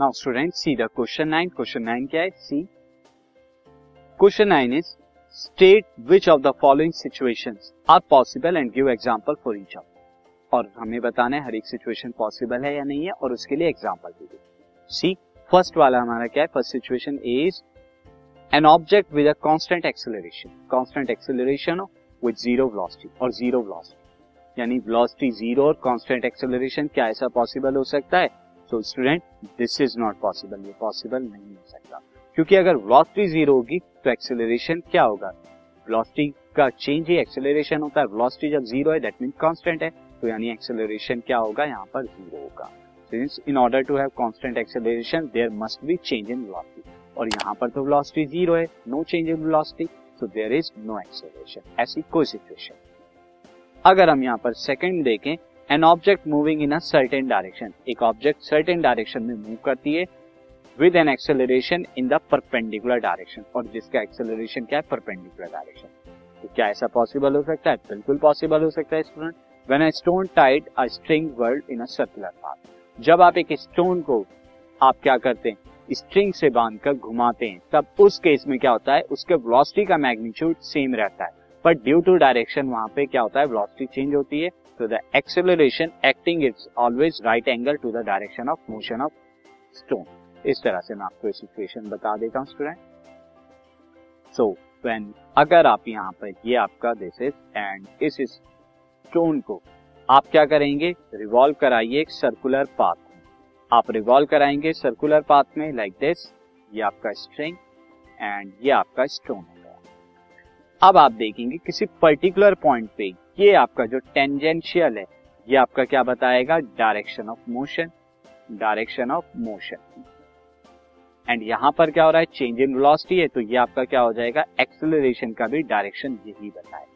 Now student see the question nine question nine क्या है? See question nine is state which of the following situations are possible and give example for each of और हमें बताना है हर एक situation possible है या नहीं है और उसके लिए एग्जांपल भी दे। सी फ़र्स्ट वाला हमारा क्या है? First situation is an object with a constant acceleration constant acceleration with zero velocity और ज़ीरो वेलोसिटी यानी वेलोसिटी ज़ीरो और कांस्टेंट एक्सेलरेशन क्या ऐसा पॉसिबल हो सकता है? So student this is not possible ये पॉसिबल नहीं हो सकता। क्योंकि अगर वेलोसिटी ज़ीरो होगी तो एक्सेलरेशन क्या होगा? वेलोसिटी का चेंज ही एक्सेलरेशन होता है। वेलोसिटी जब ज़ीरो है दैट मीन कांस्टेंट है। तो यानी एक्सेलरेशन क्या होगा? यहाँ पर ज़ीरो होगा। Since in order to have constant acceleration there must be change in velocity और यहाँ पर तो वेलोसिटी ज़ीरो है no change in velocity so there is no acceleration ऐसी कोई सिचुएशन अगर हम यहाँ पर सेकंड देखें an object moving in a certain direction एक ऑब्जेक्ट सर्टेन डायरेक्शन में मूव करती है with an acceleration in the perpendicular direction और जिसका एक्सेलरेशन क्या है? परपेंडिकुलर डायरेक्शन तो क्या ऐसा पॉसिबल हो सकता है? बिल्कुल पॉसिबल हो सकता है student when a stone tied a string whirled in a circular path जब आप एक स्टोन को आप क्या करते हैं? स्ट्रिंग से बांधकर घुमाते हैं. तब उस केस में क्या होता है? उसके वेलोसिटी का मैग्नीट्यूड सेम रहता है. बट ड्यू टू डायरेक्शन वहाँ पे क्या होता है? वेलोसिटी चेंज होती है। तो the acceleration acting it's always right angle to the direction of motion of stone इस तरह से मैं आपको सिचुएशन बता देता हूँ स्टूडेंट सो व्हेन अगर आप यहाँ पर, ये आपका दिस इज़ एंड इस स्टोन को आप क्या करेंगे? रिवॉल्व कराइए एक सर्कुलर पाथ में। आप रिवॉल्व कराएँगे सर्कुलर पाथ में लाइक like दिस ये आपका स्ट्रिंग एंड ये आपका स्टोन हो। अब आप देखेंगे किसी पर्टिकुलर पॉइंट पे ये आपका जो टेंजेंशियल है, ये आपका क्या बताएगा? Direction of motion direction of motion and यहाँ पर क्या हो रहा है? चेंज इन वेलोसिटी है तो ये आपका क्या हो जाएगा? एक्सेलरेशन का भी डायरेक्शन यही बताएगा।